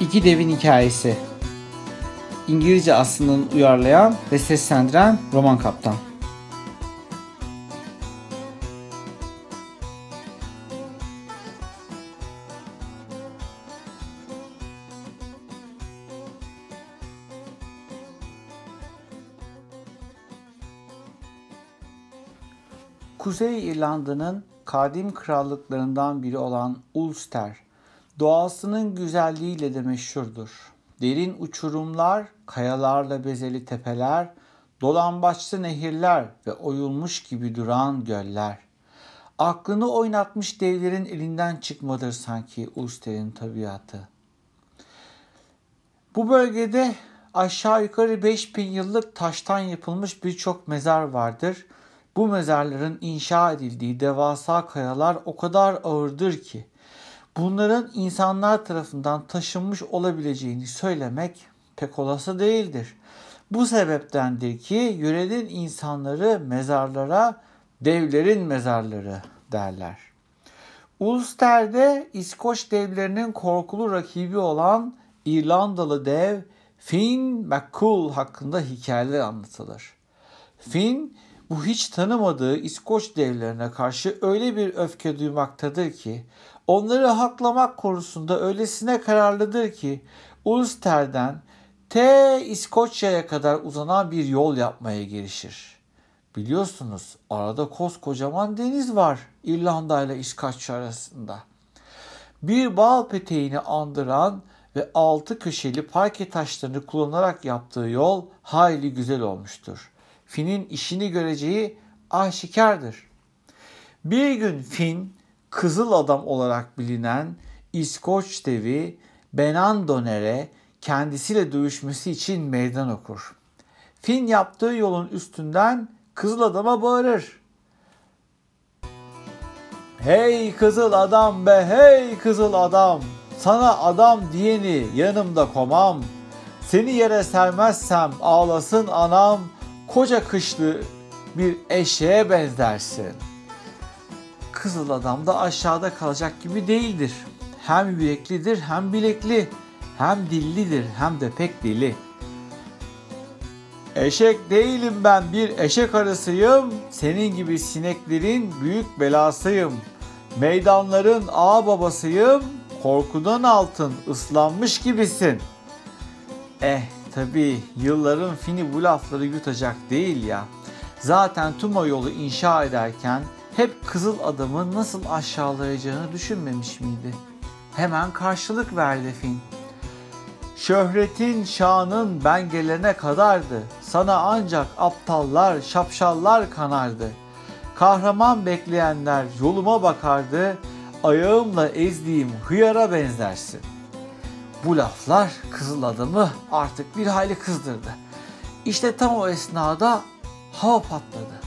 İki Devin Hikayesi. İngilizce aslını uyarlayan ve seslendiren Roman Kaptan. Kuzey İrlanda'nın kadim krallıklarından biri olan Ulster, doğasının güzelliğiyle de meşhurdur. Derin uçurumlar, kayalarla bezeli tepeler, dolambaçlı nehirler ve oyulmuş gibi duran göller. Aklını oynatmış devlerin elinden çıkmadır sanki Ulster'in tabiatı. Bu bölgede aşağı yukarı 5000 yıllık taştan yapılmış birçok mezar vardır bu mezarların inşa edildiği devasa kayalar o kadar ağırdır ki bunların insanlar tarafından taşınmış olabileceğini söylemek pek olası değildir. Bu sebeptendir ki yörenin insanları mezarlara devlerin mezarları derler. Ulster'de İskoç devlerinin korkulu rakibi olan İrlandalı dev Finn MacCool hakkında hikayeler anlatılır. Finn bu hiç tanımadığı İskoç devlerine karşı öyle bir öfke duymaktadır ki onları haklamak konusunda öylesine kararlıdır ki Ulster'den T İskoçya'ya kadar uzanan bir yol yapmaya girişir. Biliyorsunuz arada koskocaman deniz var İrlanda ile İskoçya arasında. Bir bal peteğini andıran ve altı köşeli parke taşlarını kullanarak yaptığı yol hayli güzel olmuştur. Finn'in işini göreceği aşikardır. Bir gün Finn, Kızıl Adam olarak bilinen İskoç devi Benandoner'e kendisiyle dövüşmesi için meydan okur. Finn yaptığı yolun üstünden Kızıl Adam'a bağırır. Hey kızıl adam be hey kızıl adam. Sana adam diyeni yanımda komam. Seni yere sermezsem ağlasın anam koca kışlı bir eşeğe benzersin. Kızıl adam da aşağıda kalacak gibi değildir. Hem yüreklidir hem bilekli, hem dillidir hem de pek dili. Eşek değilim ben bir eşek arısıyım, senin gibi sineklerin büyük belasıyım. Meydanların ağa babasıyım, korkudan altın ıslanmış gibisin. Eh Tabi yılların fini bu lafları yutacak değil ya. Zaten tüm o yolu inşa ederken hep kızıl adamı nasıl aşağılayacağını düşünmemiş miydi? Hemen karşılık verdi Fin. Şöhretin, şanın ben gelene kadardı. Sana ancak aptallar, şapşallar kanardı. Kahraman bekleyenler yoluma bakardı. Ayağımla ezdiğim hıyara benzersin.'' Bu laflar kızıl adamı artık bir hayli kızdırdı. İşte tam o esnada hava patladı.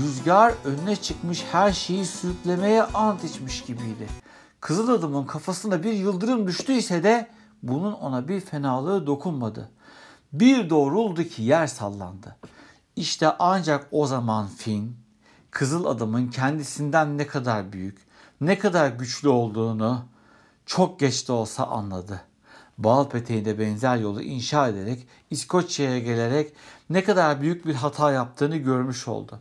Rüzgar önüne çıkmış her şeyi sürüklemeye ant içmiş gibiydi. Kızıl adamın kafasına bir yıldırım düştüyse de bunun ona bir fenalığı dokunmadı. Bir doğruldu ki yer sallandı. İşte ancak o zaman Finn, Kızıl Adam'ın kendisinden ne kadar büyük, ne kadar güçlü olduğunu çok geç de olsa anladı. Bal peteğinde benzer yolu inşa ederek İskoçya'ya gelerek ne kadar büyük bir hata yaptığını görmüş oldu.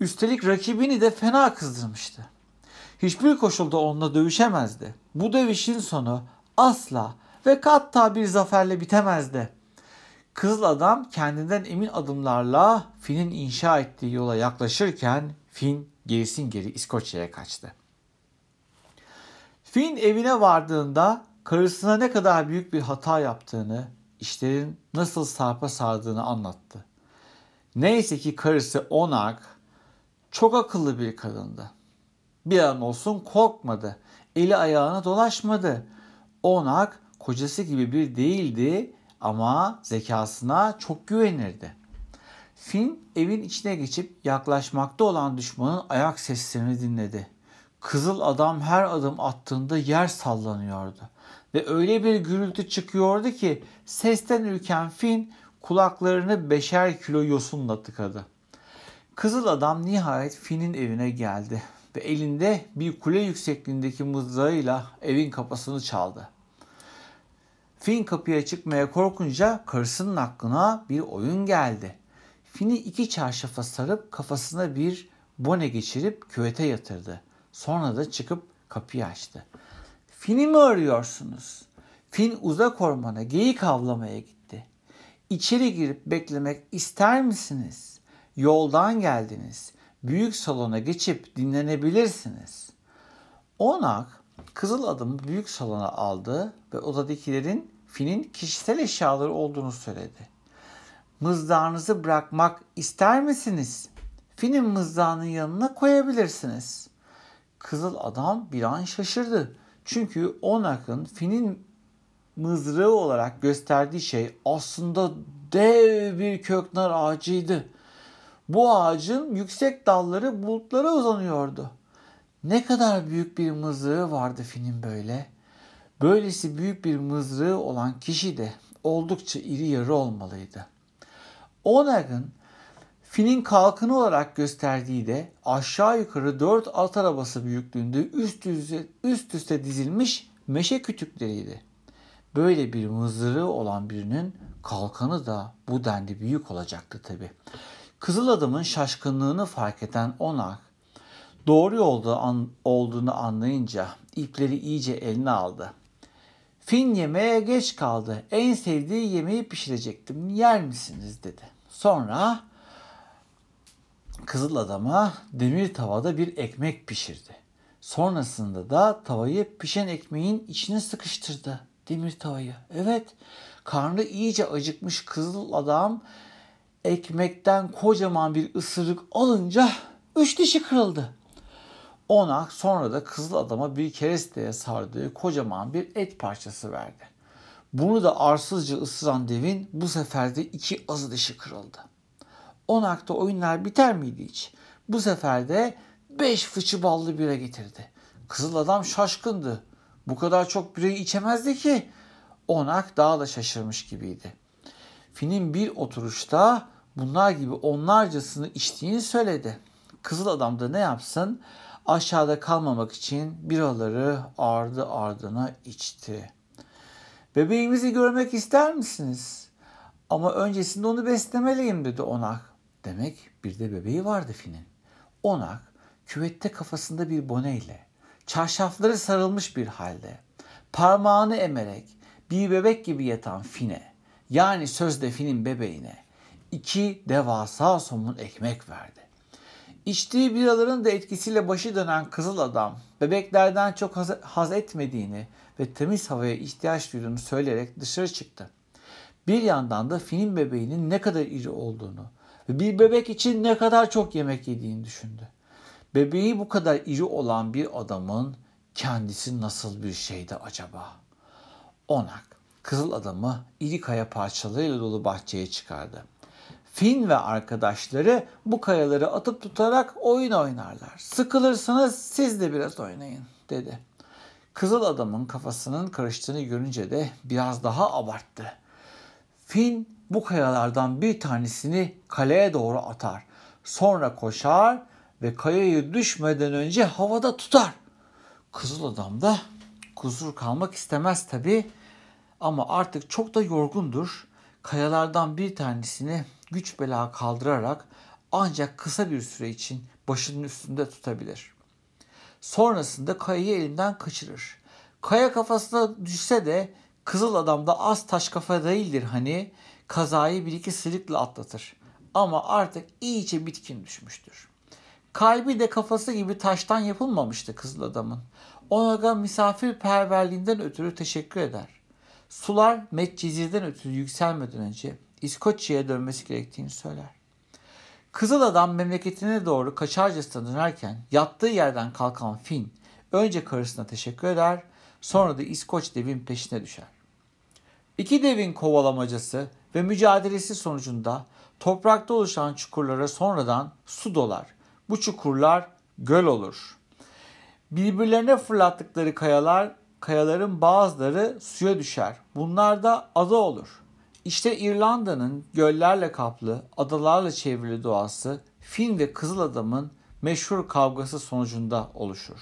Üstelik rakibini de fena kızdırmıştı. Hiçbir koşulda onunla dövüşemezdi. Bu dövüşün sonu asla ve hatta bir zaferle bitemezdi. Kızıl adam kendinden emin adımlarla Finn'in inşa ettiği yola yaklaşırken Finn gerisin geri İskoçya'ya kaçtı. Finn evine vardığında karısına ne kadar büyük bir hata yaptığını, işlerin nasıl sarpa sardığını anlattı. Neyse ki karısı Onak çok akıllı bir kadındı. Bir an olsun korkmadı. Eli ayağına dolaşmadı. Onak kocası gibi bir değildi ama zekasına çok güvenirdi. Finn evin içine geçip yaklaşmakta olan düşmanın ayak seslerini dinledi. Kızıl adam her adım attığında yer sallanıyordu ve öyle bir gürültü çıkıyordu ki sesten ürken Finn kulaklarını beşer kilo yosunla tıkadı. Kızıl adam nihayet Finn'in evine geldi ve elinde bir kule yüksekliğindeki mızrağıyla evin kapısını çaldı. Fin kapıya çıkmaya korkunca karısının aklına bir oyun geldi. Fin'i iki çarşafa sarıp kafasına bir bone geçirip küvete yatırdı. Sonra da çıkıp kapıyı açtı. Fin'i mi arıyorsunuz? Fin uzak ormana geyik avlamaya gitti. İçeri girip beklemek ister misiniz? Yoldan geldiniz. Büyük salona geçip dinlenebilirsiniz. Onak kızıl adımı büyük salona aldı ve odadakilerin Fin'in kişisel eşyaları olduğunu söyledi. Mızdağınızı bırakmak ister misiniz? Fin'in mızdağının yanına koyabilirsiniz. Kızıl adam bir an şaşırdı. Çünkü Onak'ın Fin'in mızrağı olarak gösterdiği şey aslında dev bir köknar ağacıydı. Bu ağacın yüksek dalları bulutlara uzanıyordu. Ne kadar büyük bir mızrağı vardı Fin'in böyle. Böylesi büyük bir mızrağı olan kişi de oldukça iri yarı olmalıydı. Onag'ın Fin'in kalkını olarak gösterdiği de aşağı yukarı dört at arabası büyüklüğünde üst üste, üst üste dizilmiş meşe kütükleriydi. Böyle bir mızırı olan birinin kalkanı da bu denli büyük olacaktı tabi. Kızıl adamın şaşkınlığını fark eden Onak doğru yolda an, olduğunu anlayınca ipleri iyice eline aldı. Fin yemeğe geç kaldı. En sevdiği yemeği pişirecektim. Yer misiniz dedi. Sonra Kızıl adama demir tavada bir ekmek pişirdi. Sonrasında da tavayı pişen ekmeğin içine sıkıştırdı. Demir tavayı. Evet. Karnı iyice acıkmış kızıl adam ekmekten kocaman bir ısırık alınca üç dişi kırıldı. Ona sonra da kızıl adama bir keresteye sardığı kocaman bir et parçası verdi. Bunu da arsızca ısıran devin bu sefer de iki azı dişi kırıldı. Onak'ta oyunlar biter miydi hiç? Bu sefer de beş fıçı ballı bira getirdi. Kızıl adam şaşkındı. Bu kadar çok birayı içemezdi ki. Onak daha da şaşırmış gibiydi. Fin'in bir oturuşta bunlar gibi onlarcasını içtiğini söyledi. Kızıl adam da ne yapsın? Aşağıda kalmamak için biraları ardı ardına içti. Bebeğimizi görmek ister misiniz? Ama öncesinde onu beslemeliyim dedi Onak. Demek bir de bebeği vardı Fin'in. Onak küvette kafasında bir boneyle, çarşafları sarılmış bir halde, parmağını emerek bir bebek gibi yatan Fin'e, yani sözde Fin'in bebeğine iki devasa somun ekmek verdi. İçtiği biraların da etkisiyle başı dönen kızıl adam bebeklerden çok haz, etmediğini ve temiz havaya ihtiyaç duyduğunu söyleyerek dışarı çıktı. Bir yandan da Fin'in bebeğinin ne kadar iri olduğunu ve bir bebek için ne kadar çok yemek yediğini düşündü. Bebeği bu kadar iri olan bir adamın kendisi nasıl bir şeydi acaba? Onak, kızıl adamı iri kaya parçalarıyla dolu bahçeye çıkardı. Fin ve arkadaşları bu kayaları atıp tutarak oyun oynarlar. Sıkılırsanız siz de biraz oynayın dedi. Kızıl adamın kafasının karıştığını görünce de biraz daha abarttı. Fin bu kayalardan bir tanesini kaleye doğru atar. Sonra koşar ve kayayı düşmeden önce havada tutar. Kızıl adam da kusur kalmak istemez tabi ama artık çok da yorgundur. Kayalardan bir tanesini güç bela kaldırarak ancak kısa bir süre için başının üstünde tutabilir. Sonrasında kayayı elinden kaçırır. Kaya kafasına düşse de kızıl adam da az taş kafa değildir hani kazayı bir iki sıyrıkla atlatır. Ama artık iyice bitkin düşmüştür. Kalbi de kafası gibi taştan yapılmamıştı kızıl adamın. Ona misafirperverliğinden ötürü teşekkür eder. Sular Medcezir'den ötürü yükselmeden önce İskoçya'ya dönmesi gerektiğini söyler. Kızıl adam memleketine doğru kaçarcasına dönerken yattığı yerden kalkan Finn önce karısına teşekkür eder sonra da İskoç devin peşine düşer. İki devin kovalamacası ve mücadelesi sonucunda toprakta oluşan çukurlara sonradan su dolar. Bu çukurlar göl olur. Birbirlerine fırlattıkları kayalar, kayaların bazıları suya düşer. Bunlar da ada olur. İşte İrlanda'nın göllerle kaplı, adalarla çevrili doğası Fin ve Kızıl Adam'ın meşhur kavgası sonucunda oluşur.